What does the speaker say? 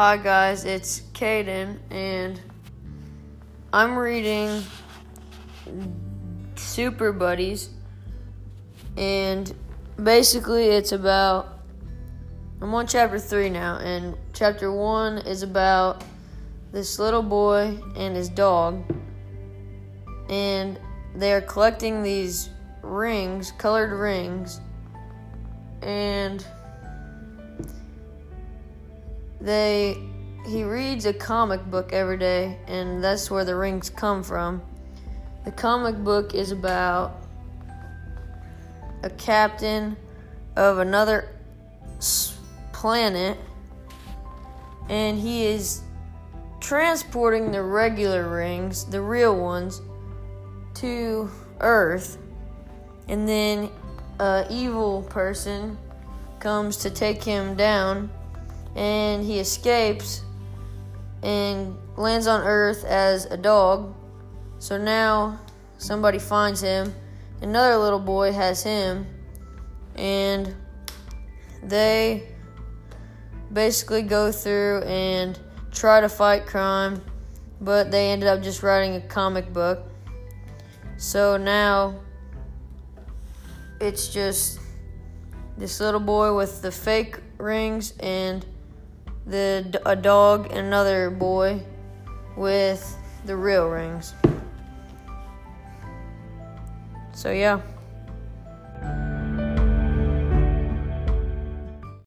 Hi guys, it's Caden, and I'm reading Super Buddies, and basically it's about. I'm on chapter three now, and chapter one is about this little boy and his dog, and they are collecting these rings, colored rings, and they he reads a comic book every day and that's where the rings come from. The comic book is about a captain of another planet and he is transporting the regular rings the real ones to earth. And then a evil person comes to take him down and he escapes and lands on Earth as a dog. So now somebody finds him. Another little boy has him, and they basically go through and try to fight crime, but they ended up just writing a comic book. So now it's just this little boy with the fake rings and the a dog and another boy with the real rings. So yeah.